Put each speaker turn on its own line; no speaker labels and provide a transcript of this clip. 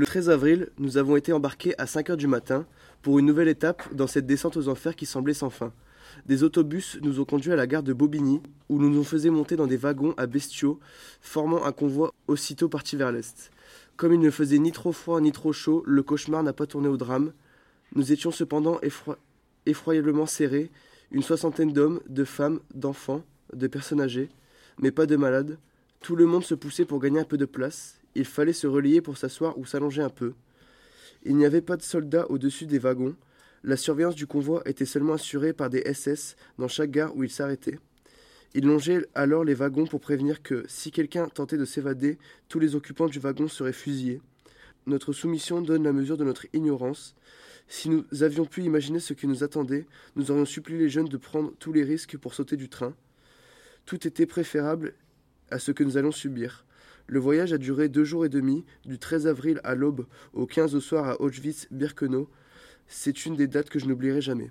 Le 13 avril, nous avons été embarqués à 5 heures du matin pour une nouvelle étape dans cette descente aux enfers qui semblait sans fin. Des autobus nous ont conduits à la gare de Bobigny, où nous nous faisions monter dans des wagons à bestiaux, formant un convoi aussitôt parti vers l'est. Comme il ne faisait ni trop froid ni trop chaud, le cauchemar n'a pas tourné au drame. Nous étions cependant effroyablement serrés, une soixantaine d'hommes, de femmes, d'enfants, de personnes âgées, mais pas de malades. Tout le monde se poussait pour gagner un peu de place. Il fallait se relier pour s'asseoir ou s'allonger un peu. Il n'y avait pas de soldats au-dessus des wagons. La surveillance du convoi était seulement assurée par des SS dans chaque gare où ils s'arrêtaient. Ils longeaient alors les wagons pour prévenir que, si quelqu'un tentait de s'évader, tous les occupants du wagon seraient fusillés. Notre soumission donne la mesure de notre ignorance. Si nous avions pu imaginer ce qui nous attendait, nous aurions supplié les jeunes de prendre tous les risques pour sauter du train. Tout était préférable à ce que nous allons subir. Le voyage a duré deux jours et demi, du 13 avril à l'aube au 15 au soir à Auschwitz-Birkenau. C'est une des dates que je n'oublierai jamais.